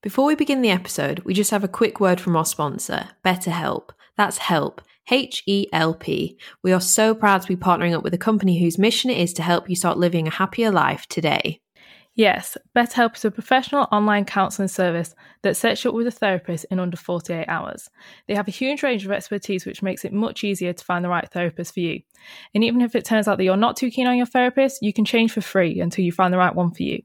Before we begin the episode, we just have a quick word from our sponsor, BetterHelp. That's help. H E L P. We are so proud to be partnering up with a company whose mission it is to help you start living a happier life today. Yes, BetterHelp is a professional online counselling service that sets you up with a therapist in under 48 hours. They have a huge range of expertise, which makes it much easier to find the right therapist for you. And even if it turns out that you're not too keen on your therapist, you can change for free until you find the right one for you.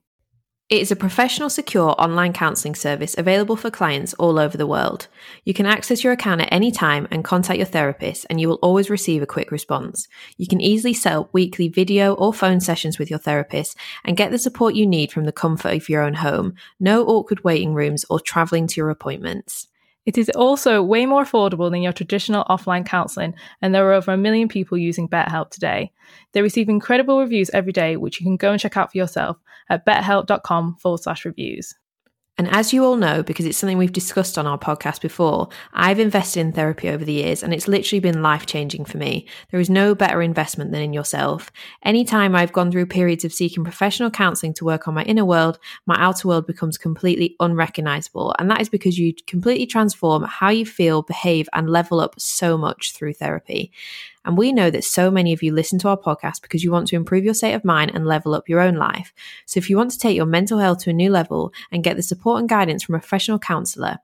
It is a professional, secure online counselling service available for clients all over the world. You can access your account at any time and contact your therapist, and you will always receive a quick response. You can easily set up weekly video or phone sessions with your therapist and get the support you need from the comfort of your own home. No awkward waiting rooms or travelling to your appointments. It is also way more affordable than your traditional offline counselling, and there are over a million people using BetterHelp today. They receive incredible reviews every day, which you can go and check out for yourself at betterhelp.com forward slash reviews. And as you all know, because it's something we've discussed on our podcast before, I've invested in therapy over the years and it's literally been life changing for me. There is no better investment than in yourself. Anytime I've gone through periods of seeking professional counseling to work on my inner world, my outer world becomes completely unrecognizable. And that is because you completely transform how you feel, behave, and level up so much through therapy. And we know that so many of you listen to our podcast because you want to improve your state of mind and level up your own life. So if you want to take your mental health to a new level and get the support and guidance from a professional counselor,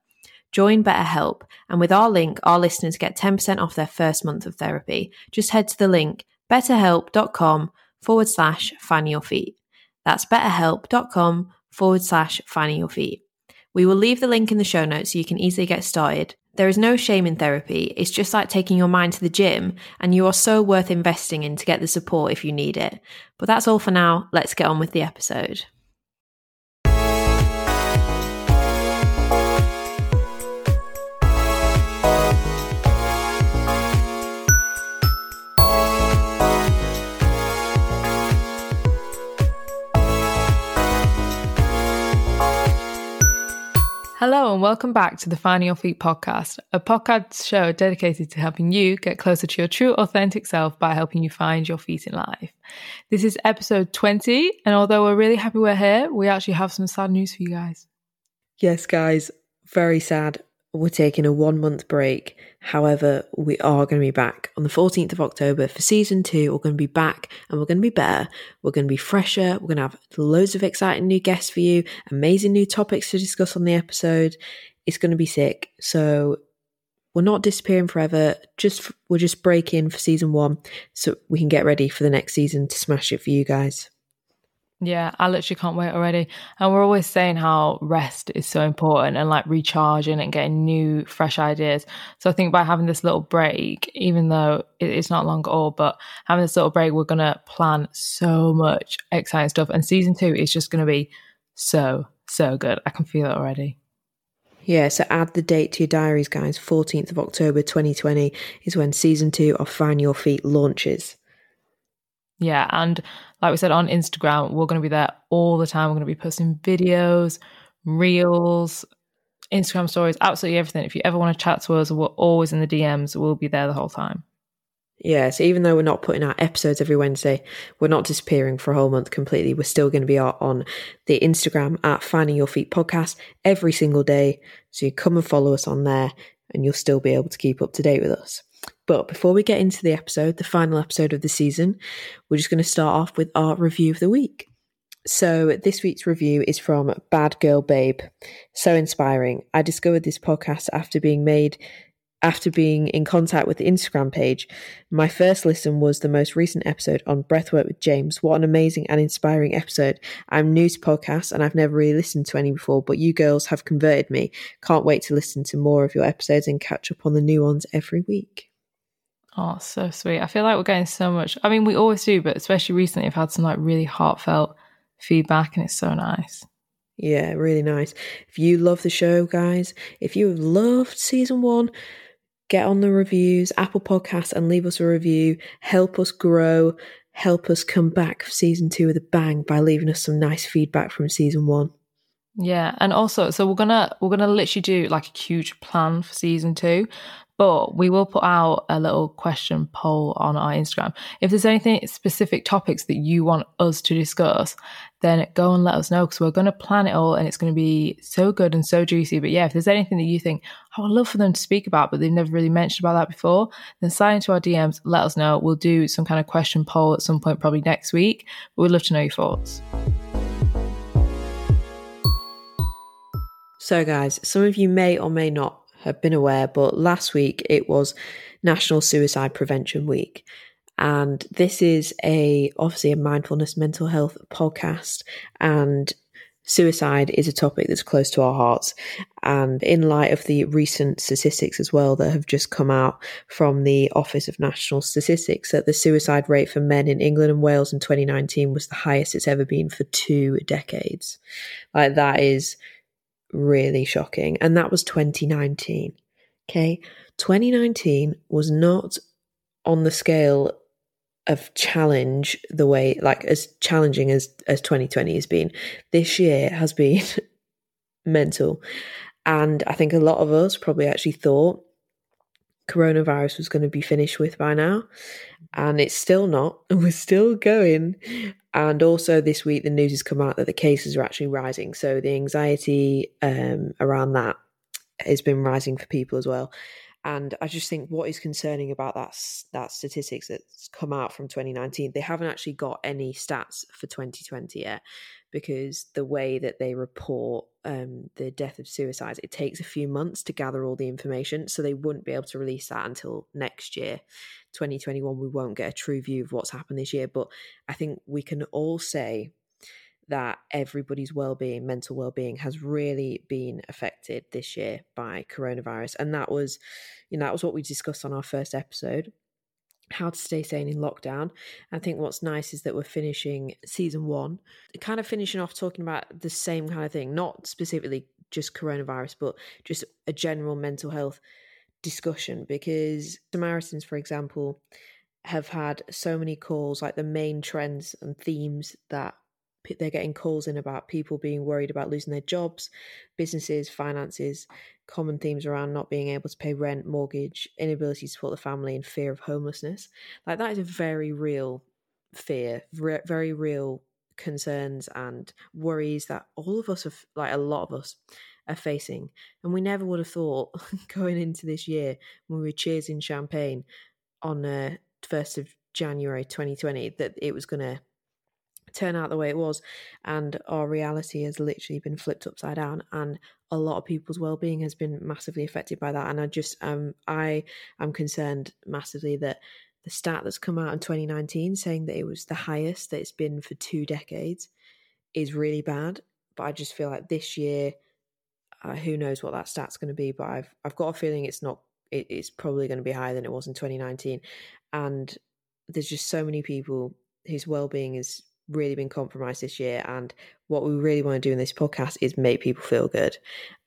join BetterHelp. And with our link, our listeners get 10% off their first month of therapy. Just head to the link betterhelp.com forward slash finding your feet. That's betterhelp.com forward slash finding your feet. We will leave the link in the show notes so you can easily get started. There is no shame in therapy. It's just like taking your mind to the gym, and you are so worth investing in to get the support if you need it. But that's all for now. Let's get on with the episode. Hello, and welcome back to the Finding Your Feet podcast, a podcast show dedicated to helping you get closer to your true, authentic self by helping you find your feet in life. This is episode 20, and although we're really happy we're here, we actually have some sad news for you guys. Yes, guys, very sad we're taking a one month break. However, we are going to be back on the 14th of October for season two. We're going to be back and we're going to be better. We're going to be fresher. We're going to have loads of exciting new guests for you, amazing new topics to discuss on the episode. It's going to be sick. So we're not disappearing forever. Just we're just breaking for season one so we can get ready for the next season to smash it for you guys. Yeah, I literally can't wait already. And we're always saying how rest is so important and like recharging and getting new, fresh ideas. So I think by having this little break, even though it's not long at all, but having this little break, we're going to plan so much exciting stuff. And season two is just going to be so, so good. I can feel it already. Yeah, so add the date to your diaries, guys. 14th of October 2020 is when season two of Find Your Feet launches. Yeah, and like we said on Instagram, we're going to be there all the time. We're going to be posting videos, reels, Instagram stories, absolutely everything. If you ever want to chat to us, we're always in the DMs. We'll be there the whole time. Yeah, so even though we're not putting out episodes every Wednesday, we're not disappearing for a whole month completely. We're still going to be on the Instagram at Finding Your Feet podcast every single day. So you come and follow us on there and you'll still be able to keep up to date with us. But before we get into the episode, the final episode of the season, we're just going to start off with our review of the week. So, this week's review is from Bad Girl Babe. So inspiring. I discovered this podcast after being made after being in contact with the Instagram page. My first listen was the most recent episode on Breathwork with James. What an amazing and inspiring episode. I'm new to podcasts and I've never really listened to any before, but you girls have converted me. Can't wait to listen to more of your episodes and catch up on the new ones every week. Oh, so sweet. I feel like we're getting so much. I mean, we always do, but especially recently, I've had some like really heartfelt feedback and it's so nice. Yeah, really nice. If you love the show, guys, if you have loved season one, get on the reviews, Apple Podcasts, and leave us a review. Help us grow. Help us come back for season two with a bang by leaving us some nice feedback from season one. Yeah, and also, so we're gonna we're gonna literally do like a huge plan for season two, But we will put out a little question poll on our Instagram. If there's anything specific topics that you want us to discuss, then go and let us know because we're going to plan it all and it's going to be so good and so juicy. But yeah, if there's anything that you think, I would love for them to speak about, but they've never really mentioned about that before, then sign into our DMs, let us know. We'll do some kind of question poll at some point, probably next week. But we'd love to know your thoughts. So, guys, some of you may or may not have been aware, but last week it was National Suicide Prevention Week. And this is a obviously a mindfulness mental health podcast and suicide is a topic that's close to our hearts. And in light of the recent statistics as well that have just come out from the Office of National Statistics, that the suicide rate for men in England and Wales in 2019 was the highest it's ever been for two decades. Like that is really shocking. And that was 2019. Okay. 2019 was not on the scale of challenge the way like as challenging as as 2020 has been this year has been mental and i think a lot of us probably actually thought coronavirus was going to be finished with by now and it's still not And we're still going and also this week, the news has come out that the cases are actually rising. So the anxiety um, around that has been rising for people as well. And I just think what is concerning about that that statistics that's come out from 2019, they haven't actually got any stats for 2020 yet, because the way that they report um, the death of suicides, it takes a few months to gather all the information, so they wouldn't be able to release that until next year. 2021, we won't get a true view of what's happened this year. But I think we can all say that everybody's well-being mental well-being has really been affected this year by coronavirus and that was you know that was what we discussed on our first episode how to stay sane in lockdown. I think what's nice is that we're finishing season one, kind of finishing off talking about the same kind of thing, not specifically just coronavirus, but just a general mental health discussion because Samaritans, for example, have had so many calls, like the main trends and themes that they're getting calls in about people being worried about losing their jobs, businesses, finances, common themes around not being able to pay rent, mortgage, inability to support the family, and fear of homelessness. Like that is a very real fear, re- very real concerns and worries that all of us have, like a lot of us, are facing. And we never would have thought going into this year when we were cheersing champagne on uh, 1st of January 2020 that it was going to turn out the way it was. And our reality has literally been flipped upside down. And a lot of people's well-being has been massively affected by that. And I just, um, I am concerned massively that the stat that's come out in 2019 saying that it was the highest that it's been for two decades is really bad. But I just feel like this year uh, who knows what that stat's going to be, but I've I've got a feeling it's not. It, it's probably going to be higher than it was in 2019, and there's just so many people whose well-being has really been compromised this year. And what we really want to do in this podcast is make people feel good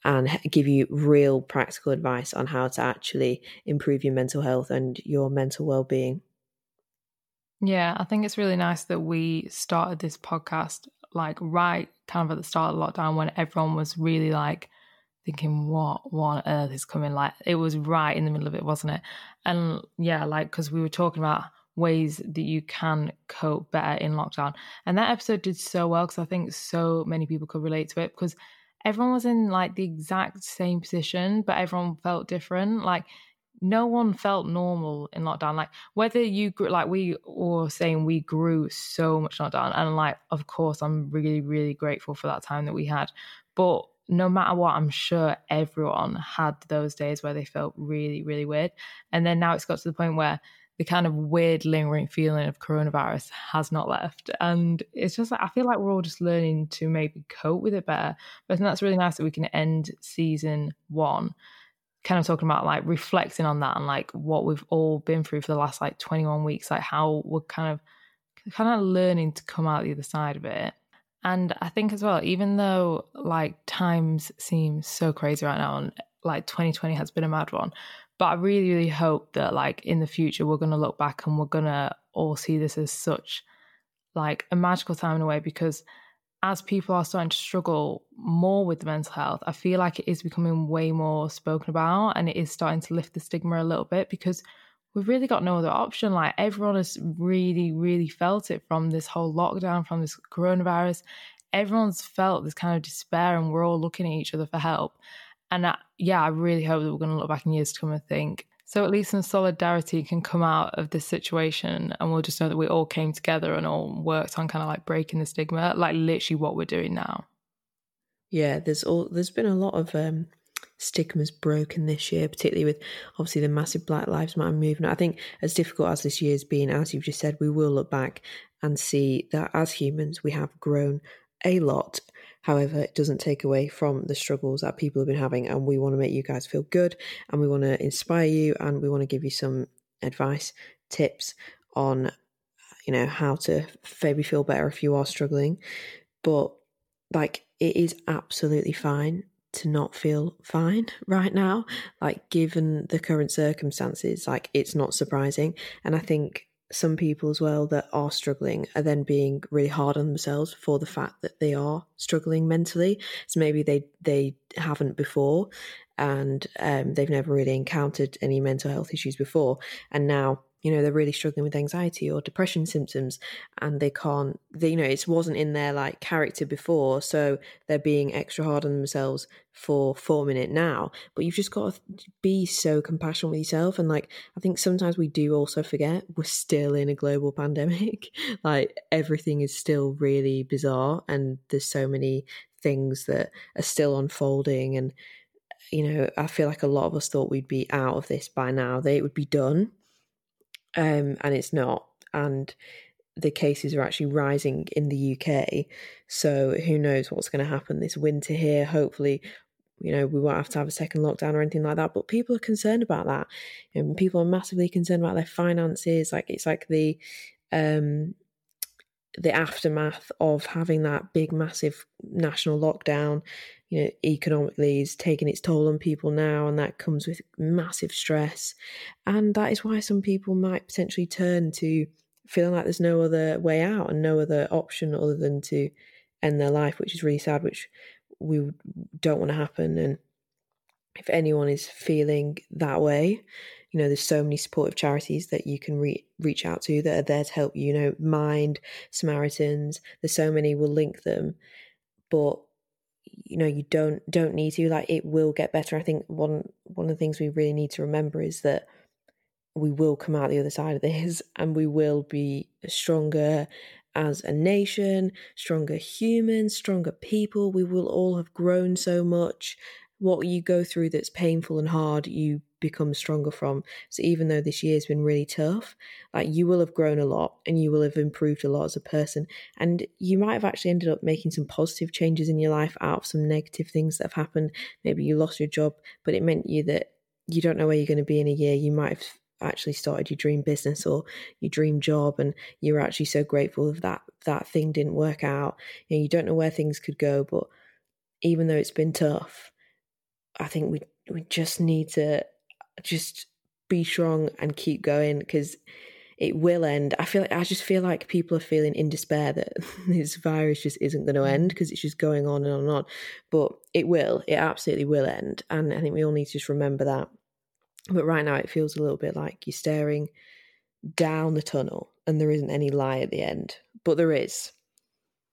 and give you real practical advice on how to actually improve your mental health and your mental well-being. Yeah, I think it's really nice that we started this podcast like right kind of at the start of lockdown when everyone was really like thinking, what, what on earth is coming? Like, it was right in the middle of it, wasn't it? And yeah, like, because we were talking about ways that you can cope better in lockdown. And that episode did so well because I think so many people could relate to it because everyone was in like the exact same position, but everyone felt different. Like, no one felt normal in lockdown. Like whether you grew, like we were saying, we grew so much lockdown, and like of course, I'm really, really grateful for that time that we had. But no matter what, I'm sure everyone had those days where they felt really, really weird. And then now it's got to the point where the kind of weird lingering feeling of coronavirus has not left. And it's just like, I feel like we're all just learning to maybe cope with it better. But I think that's really nice that we can end season one kind of talking about like reflecting on that and like what we've all been through for the last like 21 weeks, like how we're kind of kind of learning to come out the other side of it. And I think as well, even though like times seem so crazy right now and like 2020 has been a mad one, but I really, really hope that like in the future we're gonna look back and we're gonna all see this as such like a magical time in a way because as people are starting to struggle more with mental health, I feel like it is becoming way more spoken about and it is starting to lift the stigma a little bit because we've really got no other option. Like everyone has really, really felt it from this whole lockdown, from this coronavirus. Everyone's felt this kind of despair and we're all looking at each other for help. And yeah, I really hope that we're going to look back in years to come and think, so at least some solidarity can come out of this situation and we'll just know that we all came together and all worked on kind of like breaking the stigma, like literally what we're doing now. Yeah, there's all there's been a lot of um, stigmas broken this year, particularly with obviously the massive Black Lives Matter movement. I think as difficult as this year's been, as you've just said, we will look back and see that as humans we have grown a lot However, it doesn't take away from the struggles that people have been having. And we want to make you guys feel good and we want to inspire you and we want to give you some advice, tips on, you know, how to maybe feel better if you are struggling. But like, it is absolutely fine to not feel fine right now. Like, given the current circumstances, like, it's not surprising. And I think some people as well that are struggling are then being really hard on themselves for the fact that they are struggling mentally. So maybe they they haven't before, and um, they've never really encountered any mental health issues before, and now you know they're really struggling with anxiety or depression symptoms and they can't they, you know it wasn't in their like character before so they're being extra hard on themselves for forming it now. But you've just got to be so compassionate with yourself and like i think sometimes we do also forget we're still in a global pandemic. Like everything is still really bizarre and there's so many things that are still unfolding and you know i feel like a lot of us thought we'd be out of this by now that it would be done um, and it's not. And the cases are actually rising in the UK. So who knows what's going to happen this winter here? Hopefully, you know, we won't have to have a second lockdown or anything like that. But people are concerned about that. And people are massively concerned about their finances. Like it's like the um the aftermath of having that big massive national lockdown you know economically is taking its toll on people now and that comes with massive stress and that is why some people might potentially turn to feeling like there's no other way out and no other option other than to end their life which is really sad which we don't want to happen and if anyone is feeling that way you know, there's so many supportive charities that you can re- reach out to that are there to help you. You know, Mind, Samaritans. There's so many. We'll link them, but you know, you don't don't need to. Like, it will get better. I think one one of the things we really need to remember is that we will come out the other side of this, and we will be stronger as a nation, stronger humans, stronger people. We will all have grown so much. What you go through that's painful and hard, you become stronger from. So even though this year has been really tough, like you will have grown a lot and you will have improved a lot as a person. And you might have actually ended up making some positive changes in your life out of some negative things that have happened. Maybe you lost your job, but it meant you that you don't know where you're going to be in a year. You might have actually started your dream business or your dream job and you're actually so grateful if that that thing didn't work out. You know, you don't know where things could go, but even though it's been tough, I think we we just need to just be strong and keep going because it will end. I feel like I just feel like people are feeling in despair that this virus just isn't going to end mm. because it's just going on and on and on. But it will. It absolutely will end. And I think we all need to just remember that. But right now it feels a little bit like you're staring down the tunnel and there isn't any light at the end. But there is.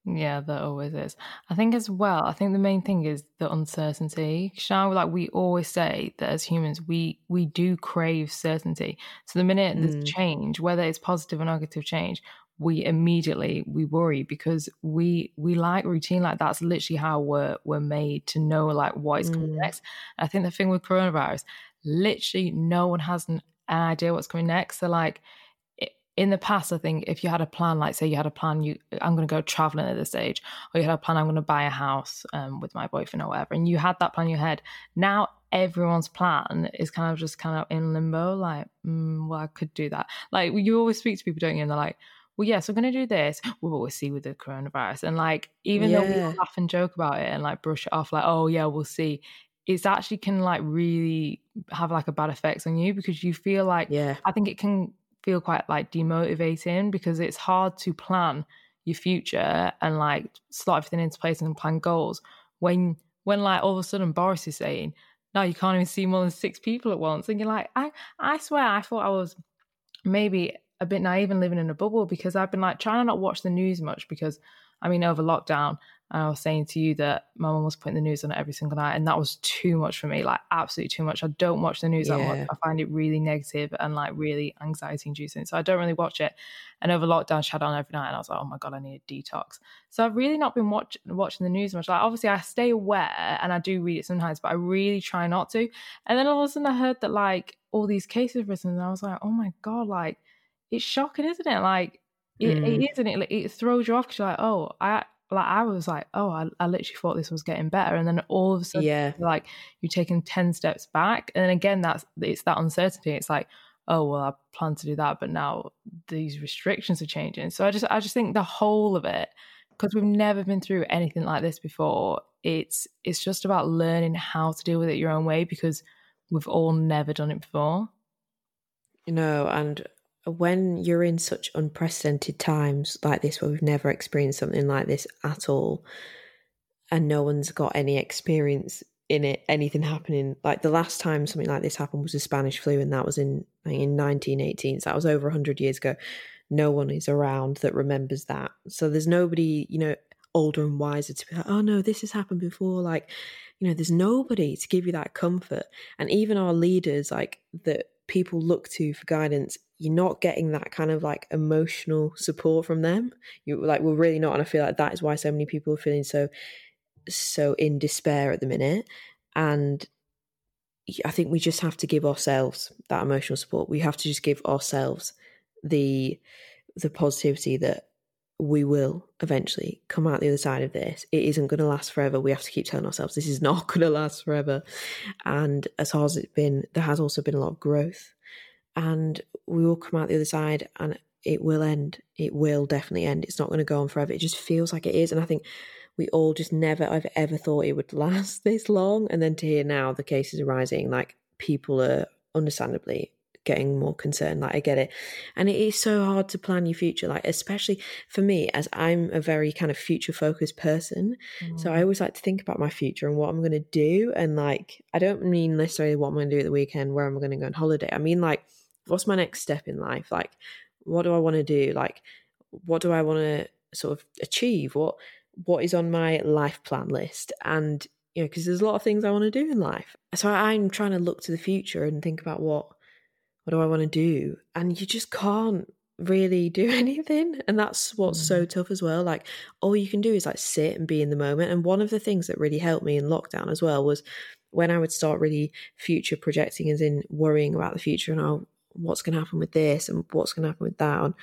Yeah, that always is. I think as well, I think the main thing is the uncertainty. Now, like we always say that as humans, we we do crave certainty. So the minute mm. there's change, whether it's positive or negative change, we immediately we worry because we we like routine. Like that's literally how we're we're made to know like what is coming mm. next. I think the thing with coronavirus, literally no one has an, an idea what's coming next. So like in the past, I think if you had a plan, like say you had a plan, you I'm going to go traveling at this age, or you had a plan, I'm going to buy a house um, with my boyfriend or whatever, and you had that plan in your head. Now everyone's plan is kind of just kind of in limbo, like, mm, well, I could do that. Like you always speak to people, don't you? And they're like, well, yes, we're going to do this. We'll see with the coronavirus. And like, even yeah. though we laugh and joke about it and like brush it off, like, oh, yeah, we'll see, it's actually can like really have like a bad effects on you because you feel like, yeah, I think it can feel quite like demotivating because it's hard to plan your future and like slot everything into place and plan goals when when like all of a sudden Boris is saying, no, you can't even see more than six people at once. And you're like, I, I swear I thought I was maybe a bit naive and living in a bubble because I've been like trying to not watch the news much because I mean over lockdown and I was saying to you that my mum was putting the news on every single night, and that was too much for me, like absolutely too much. I don't watch the news yeah. that much. I find it really negative and like really anxiety inducing. So I don't really watch it. And over lockdown, she had on every night, and I was like, oh my god, I need a detox. So I've really not been watch- watching the news much. Like obviously, I stay aware and I do read it sometimes, but I really try not to. And then all of a sudden, I heard that like all these cases risen, and I was like, oh my god, like it's shocking, isn't it? Like it, mm. it isn't it. It throws you off because you're like, oh, I like I was like, oh, I, I literally thought this was getting better, and then all of a sudden, yeah, like you're taking ten steps back, and then again, that's it's that uncertainty. It's like, oh, well, I plan to do that, but now these restrictions are changing. So I just, I just think the whole of it, because we've never been through anything like this before. It's, it's just about learning how to deal with it your own way because we've all never done it before. You know, and when you're in such unprecedented times like this where we've never experienced something like this at all and no one's got any experience in it anything happening like the last time something like this happened was the spanish flu and that was in in 1918 so that was over 100 years ago. No one is around that remembers that. So there's nobody you know older and wiser to be like oh no this has happened before like you know there's nobody to give you that comfort. And even our leaders like that people look to for guidance you're not getting that kind of like emotional support from them. You like we're really not and i feel like that is why so many people are feeling so so in despair at the minute. And i think we just have to give ourselves that emotional support. We have to just give ourselves the the positivity that we will eventually come out the other side of this. It isn't going to last forever. We have to keep telling ourselves this is not going to last forever. And as hard as it's been, there has also been a lot of growth. And we will come out the other side and it will end. It will definitely end. It's not going to go on forever. It just feels like it is. And I think we all just never, I've ever thought it would last this long. And then to hear now the cases are rising, like people are understandably getting more concerned. Like I get it. And it is so hard to plan your future, like especially for me, as I'm a very kind of future focused person. Mm. So I mm. always like to think about my future and what I'm gonna do. And like I don't mean necessarily what I'm gonna do at the weekend, where I'm gonna go on holiday. I mean like what's my next step in life? Like what do I want to do? Like what do I want to sort of achieve? What what is on my life plan list? And you know, because there's a lot of things I want to do in life. So I'm trying to look to the future and think about what what do I want to do? And you just can't really do anything. And that's what's mm. so tough as well. Like all you can do is like sit and be in the moment. And one of the things that really helped me in lockdown as well was when I would start really future projecting as in worrying about the future and oh, what's going to happen with this and what's going to happen with that.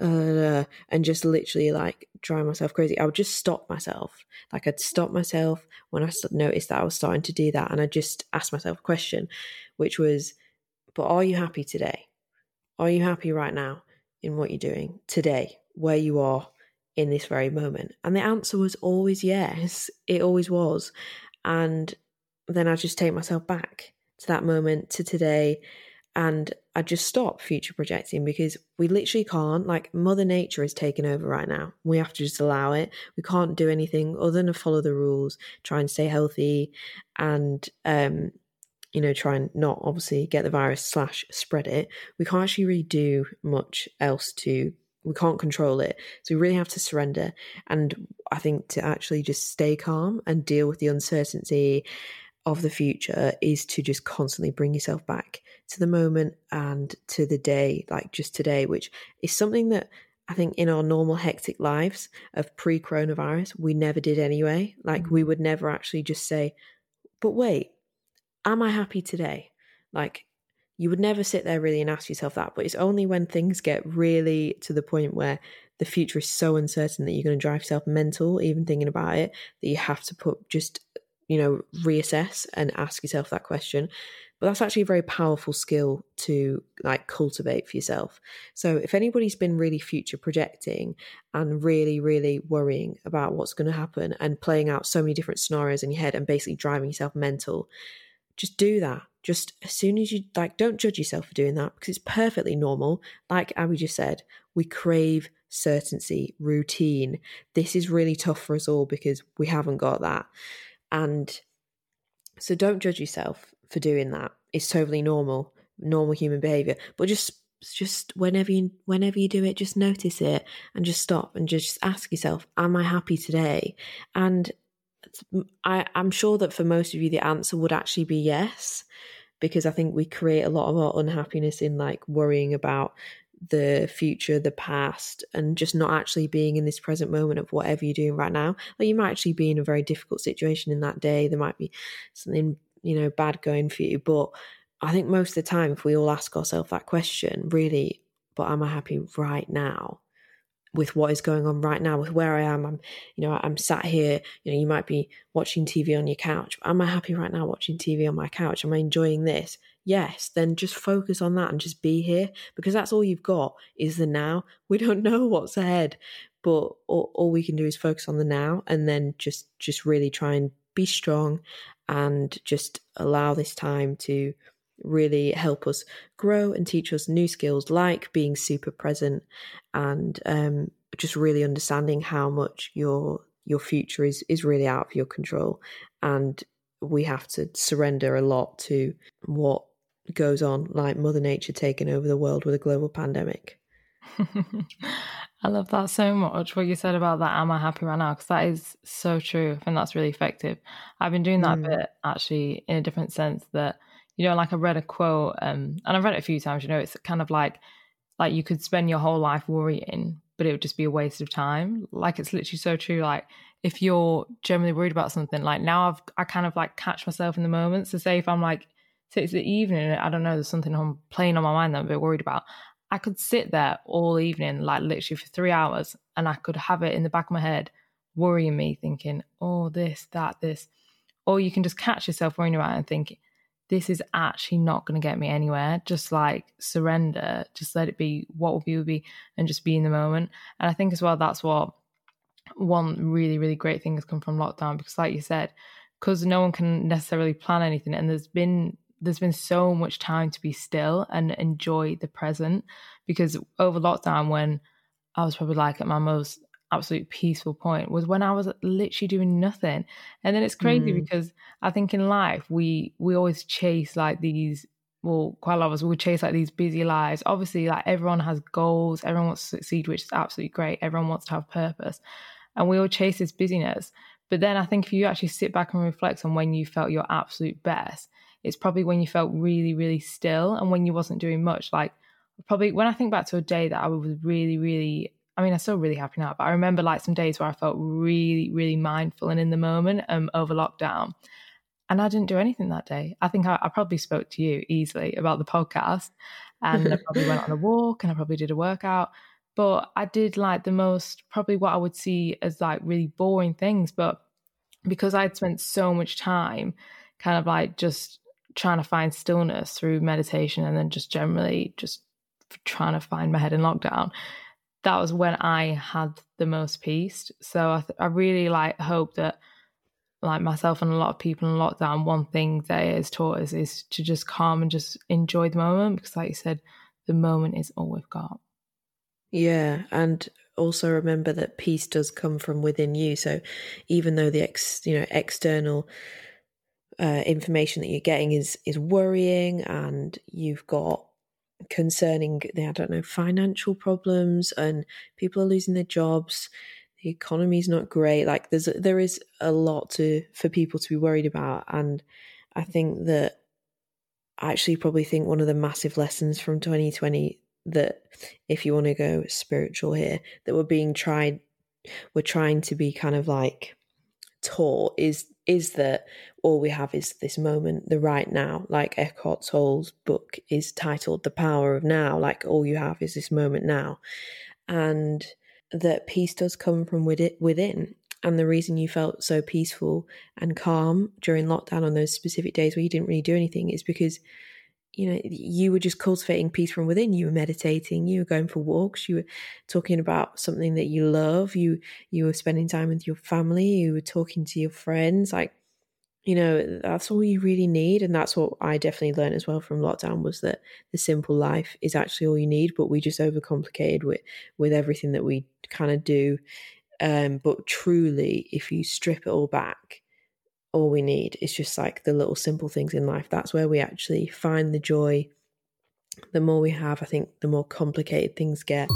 And, uh, and just literally like drive myself crazy. I would just stop myself. Like I'd stop myself when I noticed that I was starting to do that. And I just asked myself a question, which was, but are you happy today? Are you happy right now in what you're doing today, where you are in this very moment? And the answer was always yes. It always was. And then I just take myself back to that moment, to today, and I just stop future projecting because we literally can't. Like, Mother Nature is taking over right now. We have to just allow it. We can't do anything other than follow the rules, try and stay healthy, and um, you know, try and not obviously get the virus slash spread it, we can't actually really do much else to we can't control it. So we really have to surrender. And I think to actually just stay calm and deal with the uncertainty of the future is to just constantly bring yourself back to the moment and to the day, like just today, which is something that I think in our normal hectic lives of pre coronavirus, we never did anyway. Like mm-hmm. we would never actually just say, but wait, am I happy today? Like, you would never sit there really and ask yourself that, but it's only when things get really to the point where the future is so uncertain that you're going to drive yourself mental, even thinking about it, that you have to put just, you know, reassess and ask yourself that question. But that's actually a very powerful skill to like cultivate for yourself. So if anybody's been really future projecting and really, really worrying about what's going to happen and playing out so many different scenarios in your head and basically driving yourself mental, just do that. Just as soon as you like, don't judge yourself for doing that because it's perfectly normal. Like Abby just said, we crave certainty, routine. This is really tough for us all because we haven't got that. And so don't judge yourself for doing that. It's totally normal, normal human behavior. But just just whenever you whenever you do it, just notice it and just stop and just ask yourself, Am I happy today? And I, I'm sure that for most of you the answer would actually be yes because I think we create a lot of our unhappiness in like worrying about the future, the past, and just not actually being in this present moment of whatever you're doing right now. Like you might actually be in a very difficult situation in that day. There might be something, you know, bad going for you. But I think most of the time, if we all ask ourselves that question, really, but am I happy right now? With what is going on right now with where I am. I'm, you know, I'm sat here, you know, you might be watching TV on your couch. Am I happy right now watching TV on my couch? Am I enjoying this? Yes, then just focus on that and just be here because that's all you've got is the now. We don't know what's ahead, but all, all we can do is focus on the now and then just, just really try and be strong and just allow this time to really help us grow and teach us new skills like being super present and um, just really understanding how much your your future is is really out of your control and we have to surrender a lot to what goes on like mother nature taking over the world with a global pandemic I love that so much. What you said about that, am I happy right now? Because that is so true. and that's really effective. I've been doing that mm. bit actually in a different sense that you know, like I read a quote, um, and I've read it a few times. You know, it's kind of like like you could spend your whole life worrying, but it would just be a waste of time. Like it's literally so true. Like if you're generally worried about something, like now I've I kind of like catch myself in the moment. So say if I'm like, say it's the evening, I don't know, there's something I'm playing on my mind that I'm a bit worried about. I could sit there all evening, like literally for three hours, and I could have it in the back of my head, worrying me, thinking, oh, this, that, this. Or you can just catch yourself worrying about it and think, this is actually not going to get me anywhere. Just like surrender, just let it be what will be will be, and just be in the moment. And I think as well, that's what one really, really great thing has come from lockdown because, like you said, because no one can necessarily plan anything, and there's been there's been so much time to be still and enjoy the present. Because over lockdown, when I was probably like at my most absolute peaceful point was when I was literally doing nothing. And then it's crazy mm. because I think in life we we always chase like these well, quite a lot of us we chase like these busy lives. Obviously, like everyone has goals, everyone wants to succeed, which is absolutely great. Everyone wants to have purpose. And we all chase this busyness. But then I think if you actually sit back and reflect on when you felt your absolute best, it's probably when you felt really, really still and when you wasn't doing much. Like probably when I think back to a day that I was really, really I mean, I'm still really happy now, but I remember like some days where I felt really, really mindful and in the moment um, over lockdown. And I didn't do anything that day. I think I, I probably spoke to you easily about the podcast and I probably went on a walk and I probably did a workout. But I did like the most, probably what I would see as like really boring things. But because I'd spent so much time kind of like just trying to find stillness through meditation and then just generally just trying to find my head in lockdown, that was when I had the most peace. So I, th- I really like hope that like myself and a lot of people in lockdown, one thing that it has taught us is to just calm and just enjoy the moment because, like you said, the moment is all we've got. Yeah, and also remember that peace does come from within you. So even though the ex, you know, external uh, information that you're getting is is worrying, and you've got concerning the I don't know financial problems and people are losing their jobs the economy is not great like there's there is a lot to for people to be worried about. And I think that I actually probably think one of the massive lessons from 2020 that if you want to go spiritual here that we're being tried we're trying to be kind of like taught is is that all we have is this moment, the right now. Like Eckhart Tolle's book is titled The Power of Now, like all you have is this moment now. And that peace does come from within. And the reason you felt so peaceful and calm during lockdown on those specific days where you didn't really do anything is because you know you were just cultivating peace from within you were meditating you were going for walks you were talking about something that you love you you were spending time with your family you were talking to your friends like you know that's all you really need and that's what i definitely learned as well from lockdown was that the simple life is actually all you need but we just overcomplicated with with everything that we kind of do. Um but truly if you strip it all back all we need is just like the little simple things in life. That's where we actually find the joy. The more we have i think the more complicated things get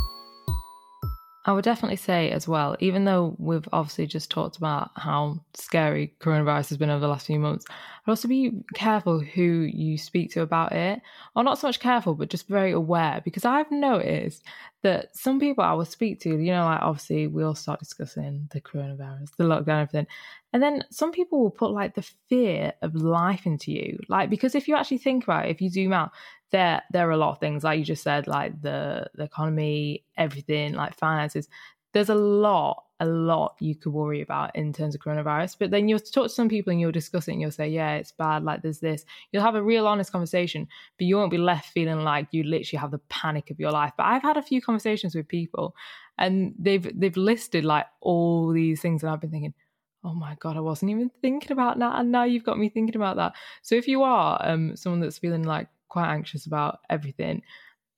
I would definitely say as well, even though we've obviously just talked about how scary coronavirus has been over the last few months, I'd also be careful who you speak to about it. Or not so much careful, but just very aware. Because I've noticed that some people I will speak to, you know, like obviously we all start discussing the coronavirus, the lockdown, everything. And then some people will put like the fear of life into you. Like, because if you actually think about it, if you zoom out, there there are a lot of things like you just said like the the economy everything like finances. There's a lot a lot you could worry about in terms of coronavirus. But then you'll talk to some people and you'll discuss it and you'll say yeah it's bad like there's this. You'll have a real honest conversation but you won't be left feeling like you literally have the panic of your life. But i've had a few conversations with people and they've they've listed like all these things and i've been thinking oh my god i wasn't even thinking about that and now you've got me thinking about that so if you are um someone that's feeling like quite anxious about everything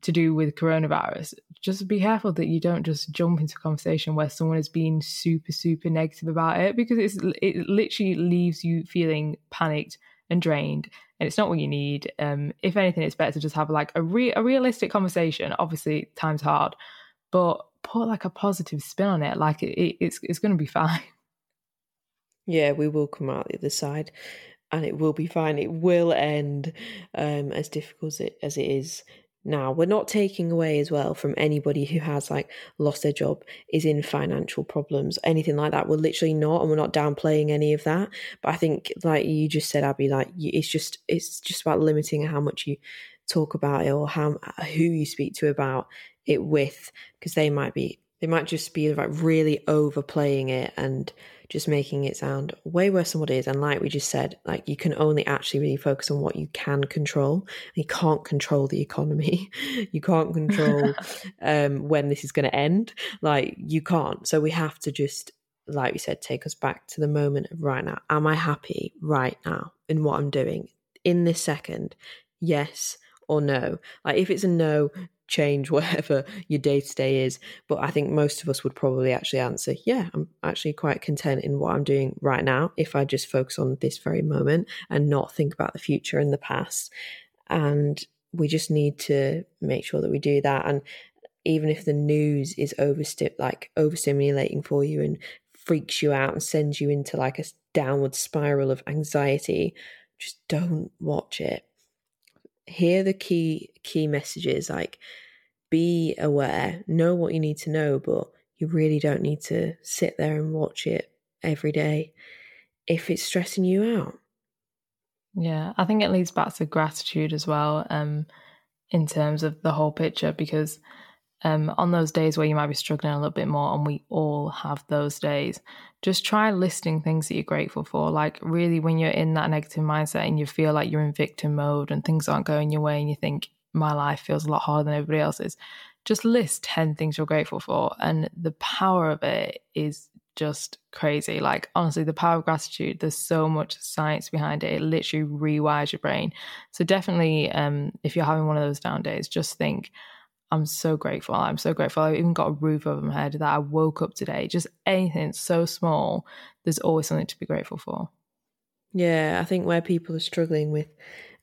to do with coronavirus, just be careful that you don't just jump into a conversation where someone is being super, super negative about it because it's, it literally leaves you feeling panicked and drained. And it's not what you need. Um, if anything, it's better to just have like a, re- a realistic conversation. Obviously, time's hard, but put like a positive spin on it. Like it, it, it's it's going to be fine. Yeah, we will come out the other side and it will be fine. It will end um, as difficult as it, as it is now. We're not taking away as well from anybody who has like lost their job, is in financial problems, anything like that. We're literally not, and we're not downplaying any of that. But I think, like you just said, Abby, like it's just it's just about limiting how much you talk about it or how who you speak to about it with, because they might be they might just be like really overplaying it and just making it sound way worse than what it is. And like we just said, like you can only actually really focus on what you can control. You can't control the economy. you can't control um, when this is going to end. Like you can't. So we have to just, like we said, take us back to the moment of right now. Am I happy right now in what I'm doing in this second? Yes or no. Like if it's a no, change whatever your day to day is. But I think most of us would probably actually answer, yeah, I'm actually quite content in what I'm doing right now if I just focus on this very moment and not think about the future and the past. And we just need to make sure that we do that. And even if the news is oversti- like overstimulating for you and freaks you out and sends you into like a downward spiral of anxiety, just don't watch it hear the key key messages like be aware know what you need to know but you really don't need to sit there and watch it every day if it's stressing you out. Yeah i think it leads back to gratitude as well um in terms of the whole picture because um, on those days where you might be struggling a little bit more, and we all have those days, just try listing things that you're grateful for. Like, really, when you're in that negative mindset and you feel like you're in victim mode and things aren't going your way, and you think, my life feels a lot harder than everybody else's, just list 10 things you're grateful for. And the power of it is just crazy. Like, honestly, the power of gratitude, there's so much science behind it. It literally rewires your brain. So, definitely, um, if you're having one of those down days, just think, I'm so grateful. I'm so grateful. I even got a roof over my head that I woke up today. Just anything so small, there's always something to be grateful for. Yeah, I think where people are struggling with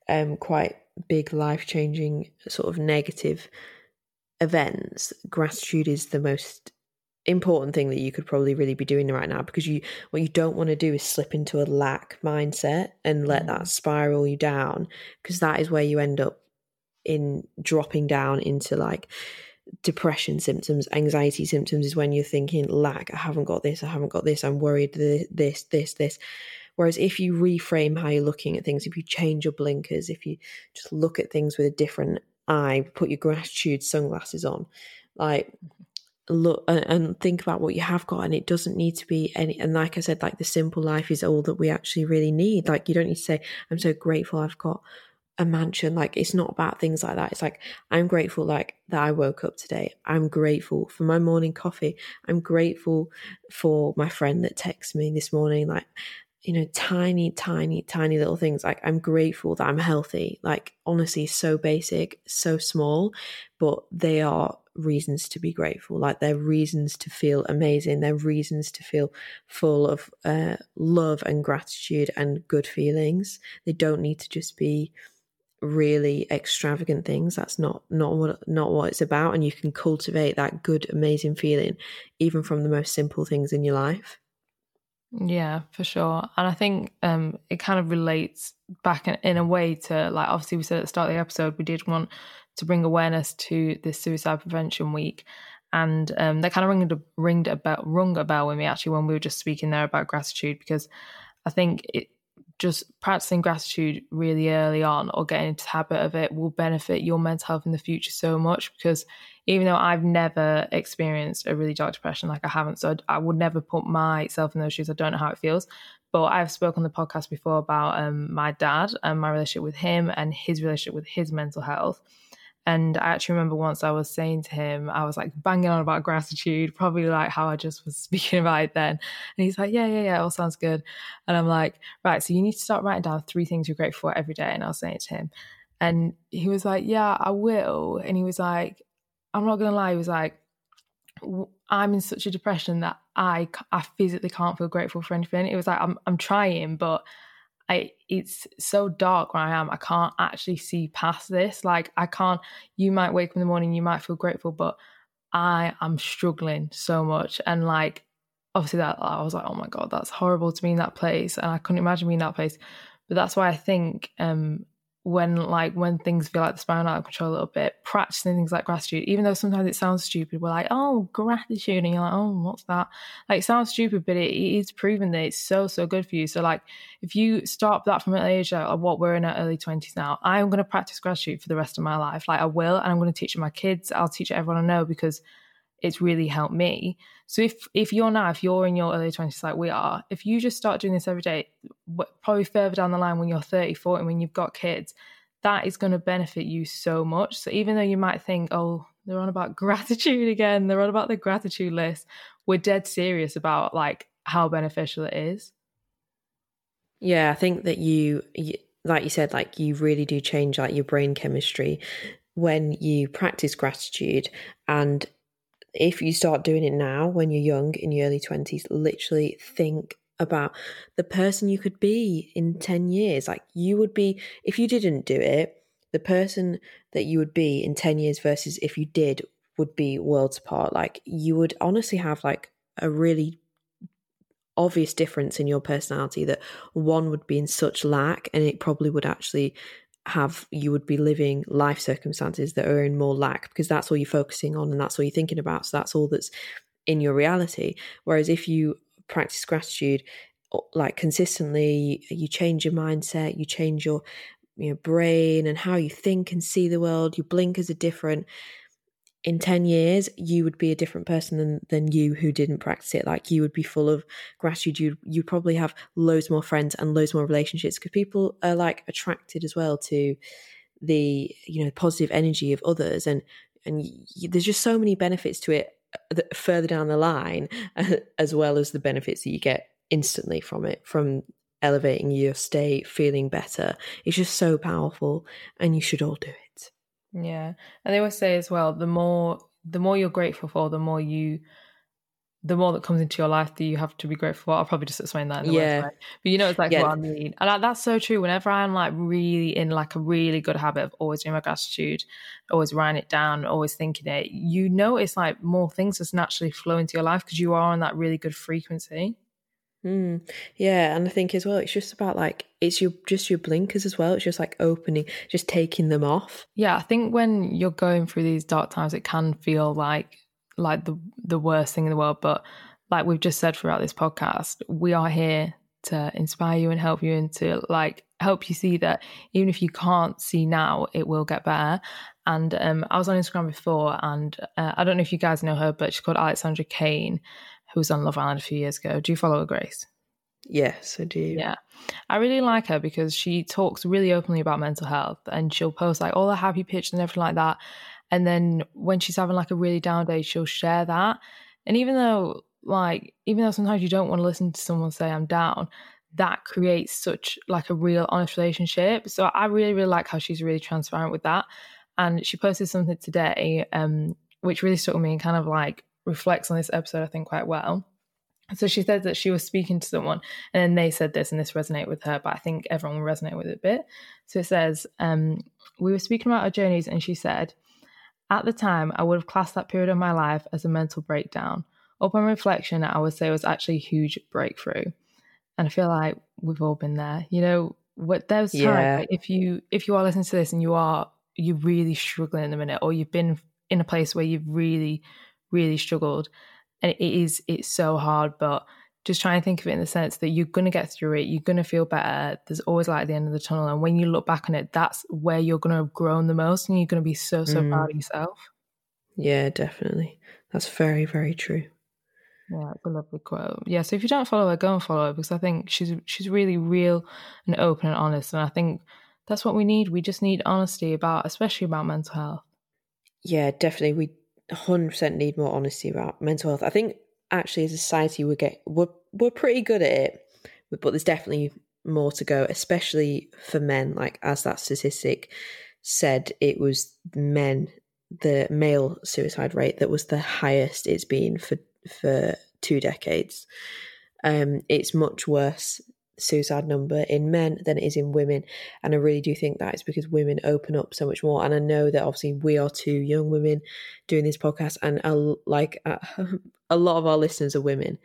um, quite big life changing sort of negative events, gratitude is the most important thing that you could probably really be doing right now because you what you don't want to do is slip into a lack mindset and let that mm. spiral you down because that is where you end up in dropping down into like depression symptoms, anxiety symptoms is when you're thinking, lack, I haven't got this, I haven't got this, I'm worried, this, this, this. Whereas if you reframe how you're looking at things, if you change your blinkers, if you just look at things with a different eye, put your gratitude sunglasses on, like look and, think about what you have got and it doesn't need to be any and like i said like the simple life is all that we actually really need like you don't need to say i'm so grateful i've got a mansion. Like it's not about things like that. It's like I'm grateful like that I woke up today. I'm grateful for my morning coffee. I'm grateful for my friend that texted me this morning. Like you know, tiny, tiny, tiny little things. Like I'm grateful that I'm healthy. Like honestly, so basic, so small, but they are reasons to be grateful. Like they're reasons to feel amazing. They're reasons to feel full of uh, love and gratitude and good feelings. They don't need to just be really extravagant things that's not not what not what it's about and you can cultivate that good amazing feeling even from the most simple things in your life yeah, for sure. And I think um, it kind of relates back in, in, a way to, like, obviously, we said at the start of the episode, we did want to bring awareness to this Suicide Prevention Week. And um, that kind of ringed a, ringed a bell, rung a bell with me actually when we were just speaking there about gratitude, because I think it, just practicing gratitude really early on or getting into the habit of it will benefit your mental health in the future so much because even though I've never experienced a really dark depression like I haven't so I would never put myself in those shoes. I don't know how it feels but I've spoken on the podcast before about um, my dad and my relationship with him and his relationship with his mental health and I actually remember once I was saying to him, I was like banging on about gratitude, probably like how I just was speaking about it then. And he's like, Yeah, yeah, yeah, it all sounds good. And I'm like, Right, so you need to start writing down three things you're grateful for every day. And I was saying it to him. And he was like, Yeah, I will. And he was like, I'm not going to lie. He was like, I'm in such a depression that I, I physically can't feel grateful for anything. It was like, I'm, I'm trying, but I it's so dark where I am. I can't actually see past this. Like I can't. You might wake up in the morning, you might feel grateful, but I am struggling so much. And like obviously that I was like, oh my god, that's horrible to be in that place, and I couldn't imagine being in that place. But that's why I think um, when like when things feel like they're spiraling out of control a little bit, practicing things like gratitude, even though sometimes it sounds stupid, we're like, oh, gratitude, and you're like, oh, what's that? Like, it sounds stupid, but it, it is proven that it's so so good for you. So like, if you start that from an age like what we're in our early twenties now, I'm going to practice gratitude for the rest of my life. Like I will, and I'm going to teach my kids. I'll teach everyone I know because it's really helped me. So if if you're now, if you're in your early 20s like we are, if you just start doing this every day, probably further down the line when you're 30, 40, when you've got kids, that is going to benefit you so much. So even though you might think, oh, they're on about gratitude again, they're on about the gratitude list, we're dead serious about like how beneficial it is. Yeah, I think that you, like you said, like you really do change like your brain chemistry when you practice gratitude and if you start doing it now when you're young in your early 20s literally think about the person you could be in 10 years. Like you would be if you didn't do it the person that you would be in 10 years versus if you did would be worlds apart. Like you would honestly have like a really obvious difference in your personality that one would be in such lack and it probably would actually have you would be living life circumstances that are in more lack because that's all you're focusing on and that's all you're thinking about. So that's all that's in your reality. Whereas if you practice gratitude like consistently, you change your mindset, you change your your brain and how you think and see the world, your blinkers are different in 10 years you would be a different person than than you who didn't practice it. Like you would be full of gratitude. You you probably have loads more friends and loads more relationships because people are like attracted as well to the you know positive energy of others and and you, there's just so many benefits to it uh, further down the line as well as the benefits that you get instantly from it from elevating your state feeling better. It's just so powerful and you should all do it yeah. And they always say as well, the more the more you're grateful for, the more you the more that comes into your life that you have to be grateful for. I'll probably just explain that in the yeah. way. But you know it's like yeah. what I mean. And that's so true. Whenever I'm like really in like a really good habit of always doing my gratitude, always writing it down, always thinking it, you know it's like more things just naturally flow into your life because you are on that really good frequency. Mm, yeah, and I think as well, it's just about like it's your just your blinkers as well. It's just like opening, just taking them off. Yeah, I think when you're going through these dark times, it can feel like like the the worst thing in the world. But like we've just said throughout this podcast, we are here to inspire you and help you and to like help you see that even if you can't see now, it will get better. And um, I was on Instagram before, and uh, I don't know if you guys know her, but she's called Alexandra Cane who was on Love Island a few years ago. Do you follow her, Grace? Yes, I do. Yeah. I really like her because she talks really openly about mental health and she'll post like all her happy pictures and everything like that. And then when she's having like a really down day, she'll share that. And even though like even though sometimes you don't want to listen to someone say I'm down, that creates such like a real honest relationship. So I really, really like how she's really transparent with that. And she posted something today, um, which really struck me and kind of like reflects on this episode, I think, quite well. So she said that she was speaking to someone and then they said this and this resonated with her, but I think everyone will resonate with it a bit. So it says, um, we were speaking about our journeys and she said, at the time, I would have classed that period of my life as a mental breakdown. Upon reflection, I would say it was actually a huge breakthrough. And I feel like we've all been there. You know, what there's times yeah. like if you if you are listening to this and you are you're really struggling in the minute, or you've been in a place where you've really, really struggled, and it is it's so hard, but just try and think of it in the sense that you're going to get through it. You're going to feel better. There's always light at the end of the tunnel. And when you look back on it, that's where you're going to have grown the most and you're going to be so, so mm. proud of yourself. Yeah, definitely. That's very, very true. Yeah, it's a lovely quote. Yeah, so if you don't follow her, go and follow her because I think she's she's really real and open and honest. And I think that's what we need. We just need honesty about, especially about mental health. Yeah, definitely. We 100% need more honesty about mental health. I think actually as a society we get we're we're pretty good at it, but there's definitely more to go, especially for men. Like as that statistic said, it was men the male suicide rate that was the highest it's been for for two decades. Um, it's much worse suicide number in men than it is in women. And I really do think that is because women open up so much more. And I know that obviously we are two young women doing this podcast, and I, like uh, a lot of our listeners are women.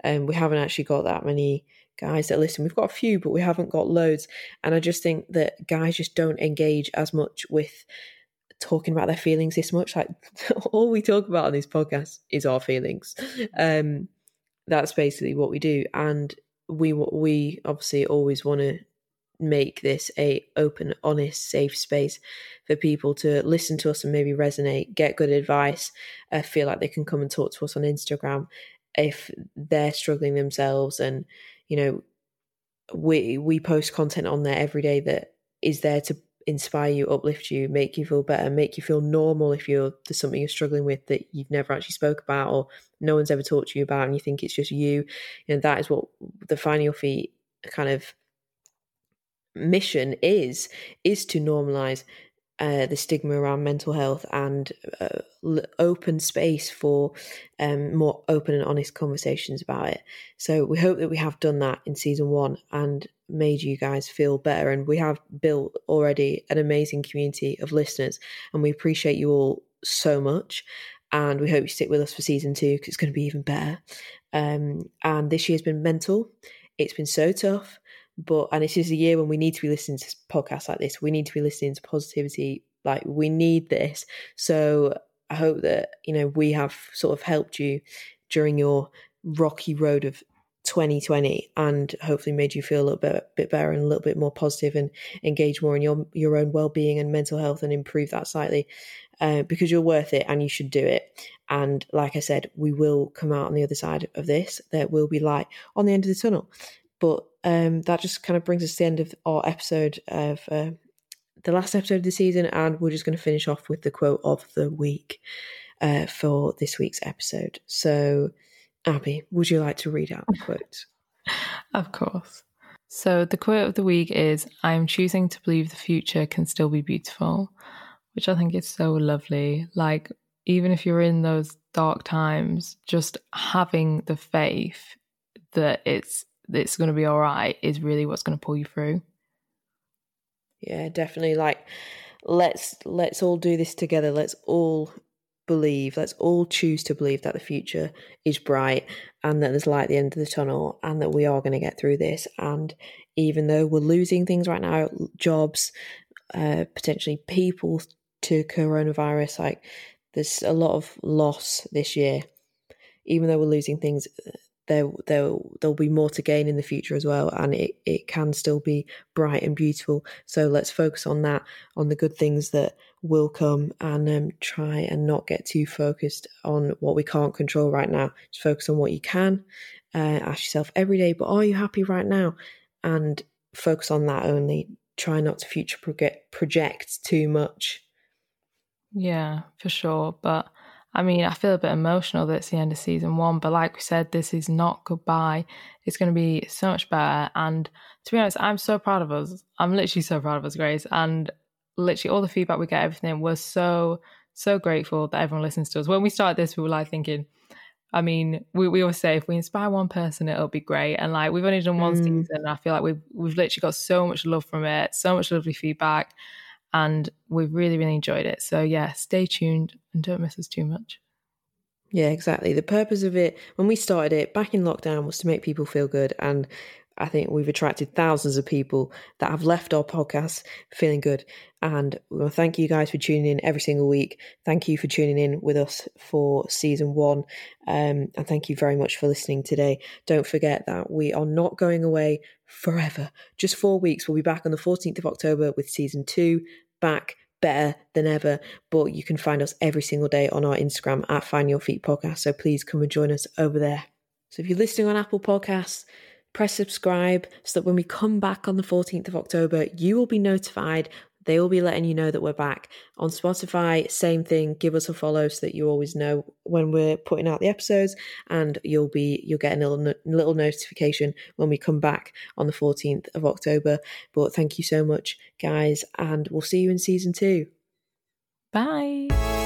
And we haven't actually got that many guys that listen. We've got a few, but we haven't got loads. And I just think that guys just don't engage as much with talking about their feelings this much. Like all we talk about on this podcast is our feelings. Um, that's basically what we do. And we we obviously always want to make this a open honest safe space for people to listen to us and maybe resonate get good advice uh, feel like they can come and talk to us on instagram if they're struggling themselves and you know we we post content on there every day that is there to inspire you uplift you make you feel better make you feel normal if you're there's something you're struggling with that you've never actually spoke about or no one's ever talked to you about and you think it's just you you know that is what the Finding Your Feet kind of mission is is to normalize uh, the stigma around mental health and uh, open space for um, more open and honest conversations about it. So we hope that we have done that in season one and made you guys feel better. And we have built already an amazing community of listeners, and we appreciate you all so much and we hope you stick with us for season two because it's going to be even better. Um, and this year's been mental. It's been so tough, but and this is a year when we need to be listening to podcasts like this. We need to be listening to positivity. Like we need this. So I hope that you know we have sort of helped you during your rocky road of 2020 and hopefully made you feel a little bit, bit better and a little bit more positive and engage more in your your own well-being and mental health and improve that slightly uh, because you're worth it and you should do it. And like I said, we will come out on the other side of this. There will be light on the end of the tunnel. But um, that just kind of brings us to the end of our episode of uh, the last episode of the season. And we're just going to finish off with the quote of the week uh, for this week's episode. So, Abby, would you like to read out the quote? of course. So, the quote of the week is I am choosing to believe the future can still be beautiful which I think is so lovely. Like, even if you're in those dark times, just having the faith that it's it's going to be all right is really what's going to pull you through. Yeah, definitely. Like, let's let's all do this together. Let's all believe. Let's all choose to believe that the future is bright and that there's light at the end of the tunnel, and that we are going to get through this. And even though we're losing things right now, jobs, uh, potentially people to coronavirus. Like there's a lot of loss this year. Even though we're losing things, there there there'll be more to gain in the future as well, and it it can still be bright and beautiful. So let's focus on that, on the good things that will come, and um, try and not get too focused on what we can't control right now. Just focus on what you can. Uh, ask yourself every day, but are you happy right now? And focus on that only. Try not to future project, project too much yeah, for sure. But I mean, I feel a bit emotional that it's the end of season one, but like we said, this is not goodbye. It's going to be so much better. And to be honest, I'm so proud of us. I'm literally so proud of us, Grace. And literally all the feedback we get, everything, we're so, so grateful that everyone listens to us. When we started this, we were like thinking, I mean, we, we always say if we inspire one person, it'll be great. And like we've only done one mm. season, and I feel like we've we've literally got so much love from it, so much lovely feedback and we've really, really enjoyed it. So, yeah, stay tuned and don't miss us too much. Yeah, exactly. The purpose of it, when we started it back in lockdown, was to make people feel good. And I think we've attracted thousands of people that have left our podcast feeling good. And we want to thank you guys for tuning in every single week. Thank you for tuning in with us for season one. Um, and thank you very much for listening today. Don't forget that we are not going away forever. Just four weeks. We'll be back on the 14th of October with season two, back better than ever. But you can find us every single day on our Instagram at Find Your Feet Podcast. So please come and join us over there. So if you're listening on Apple Podcasts, press subscribe so that when we come back on the 14th of October, you will be notified they will be letting you know that we're back on Spotify. Same thing. Give us a follow so that you always know when we're putting out the episodes, and you'll be you'll get a little little notification when we come back on the 14th of October. But thank you so much, guys, and we'll see you in season two. Bye.